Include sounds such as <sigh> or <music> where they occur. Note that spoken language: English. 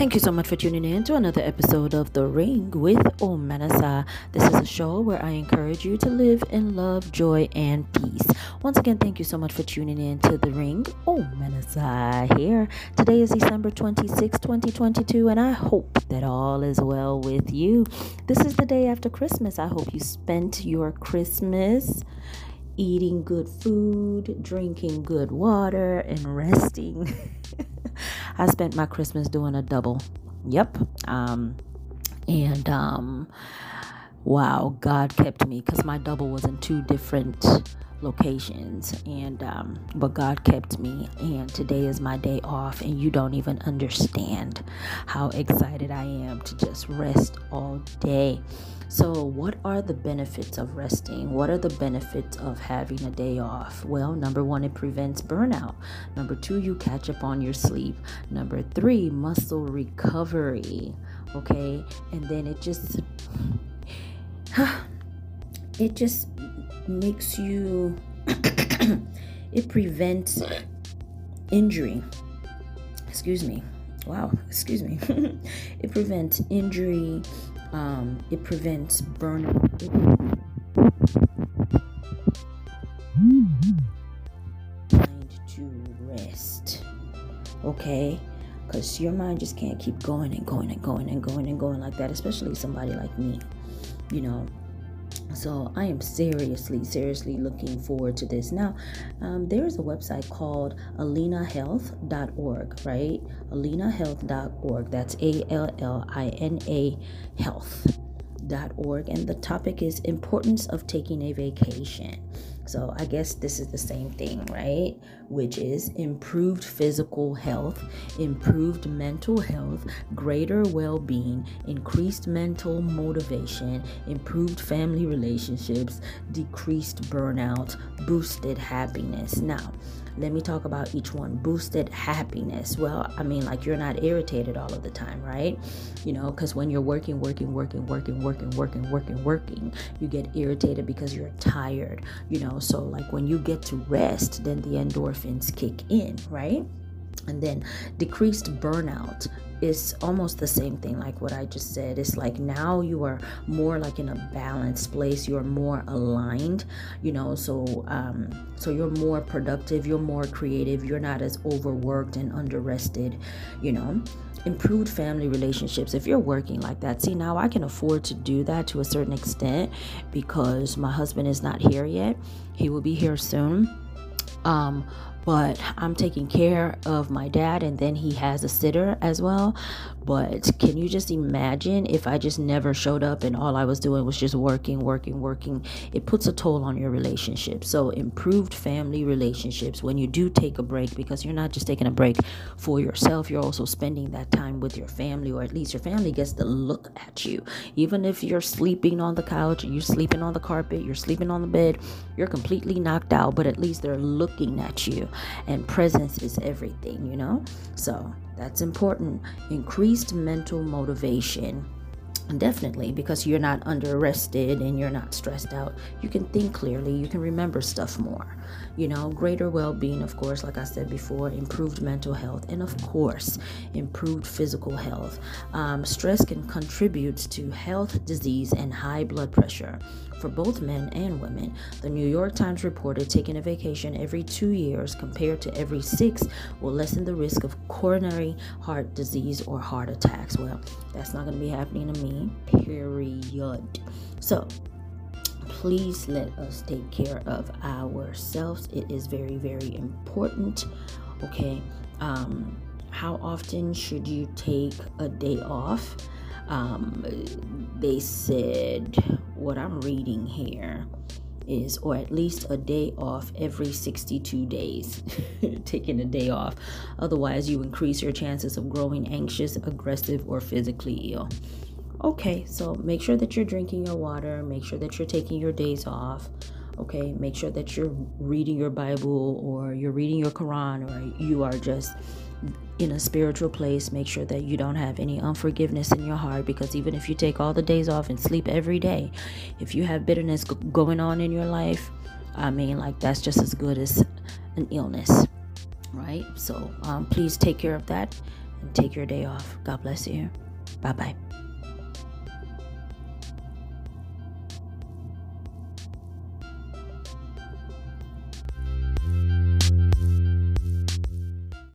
Thank you so much for tuning in to another episode of The Ring with Omenesa. This is a show where I encourage you to live in love, joy, and peace. Once again, thank you so much for tuning in to The Ring. Omenesa here. Today is December 26, 2022, and I hope that all is well with you. This is the day after Christmas. I hope you spent your Christmas eating good food, drinking good water, and resting. <laughs> I spent my Christmas doing a double. Yep. Um, and um, wow, God kept me because my double was in two different locations and um, but god kept me and today is my day off and you don't even understand how excited i am to just rest all day so, what are the benefits of resting? What are the benefits of having a day off? Well, number one, it prevents burnout. Number two, you catch up on your sleep. Number three, muscle recovery. Okay, and then it just it just makes you <coughs> it prevents injury. Excuse me. Wow, excuse me. <laughs> it prevents injury um, it prevents burnout. Mind to rest, okay? Because your mind just can't keep going and going and going and going and going like that, especially somebody like me, you know. So I am seriously, seriously looking forward to this. Now, um, there is a website called allinahealth.org, right? allinahealth.org. That's A L L I N A health.org. And the topic is importance of taking a vacation. So I guess this is the same thing, right? Which is improved physical health, improved mental health, greater well being, increased mental motivation, improved family relationships, decreased burnout, boosted happiness. Now, let me talk about each one. Boosted happiness. Well, I mean, like you're not irritated all of the time, right? You know, because when you're working, working, working, working, working, working, working, working, you get irritated because you're tired, you know. So, like when you get to rest, then the endorphins kick in, right? And then decreased burnout is almost the same thing like what I just said. It's like now you are more like in a balanced place. You're more aligned, you know, so um so you're more productive, you're more creative, you're not as overworked and underrested, you know. Improved family relationships. If you're working like that, see now I can afford to do that to a certain extent because my husband is not here yet. He will be here soon. Um but I'm taking care of my dad, and then he has a sitter as well. But can you just imagine if I just never showed up and all I was doing was just working, working, working? It puts a toll on your relationship. So, improved family relationships when you do take a break, because you're not just taking a break for yourself, you're also spending that time with your family, or at least your family gets to look at you. Even if you're sleeping on the couch, you're sleeping on the carpet, you're sleeping on the bed, you're completely knocked out, but at least they're looking at you and presence is everything, you know? So that's important. Increased mental motivation. Definitely, because you're not under arrested and you're not stressed out. You can think clearly, you can remember stuff more. You know, greater well being, of course, like I said before, improved mental health, and of course, improved physical health. Um, stress can contribute to health, disease, and high blood pressure for both men and women. The New York Times reported taking a vacation every two years compared to every six will lessen the risk of coronary heart disease or heart attacks. Well, that's not going to be happening to period. So, please let us take care of ourselves. It is very, very important. Okay. Um, how often should you take a day off? Um, they said what I'm reading here is, or at least a day off every 62 days, <laughs> taking a day off. Otherwise, you increase your chances of growing anxious, aggressive, or physically ill. Okay, so make sure that you're drinking your water, make sure that you're taking your days off. Okay, make sure that you're reading your Bible or you're reading your Quran or you are just in a spiritual place. Make sure that you don't have any unforgiveness in your heart because even if you take all the days off and sleep every day, if you have bitterness going on in your life, I mean, like that's just as good as an illness, right? So um, please take care of that and take your day off. God bless you. Bye bye.